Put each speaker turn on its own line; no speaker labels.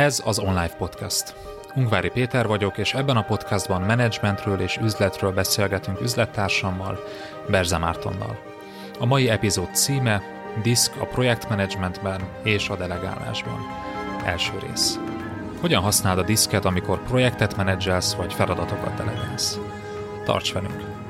Ez az Online Podcast. Ungvári Péter vagyok, és ebben a podcastban menedzsmentről és üzletről beszélgetünk üzlettársammal, Berze Mártonnal. A mai epizód címe Disk a projektmenedzsmentben és a delegálásban. Első rész. Hogyan használd a diszket, amikor projektet menedzselsz vagy feladatokat delegálsz? Tarts velünk!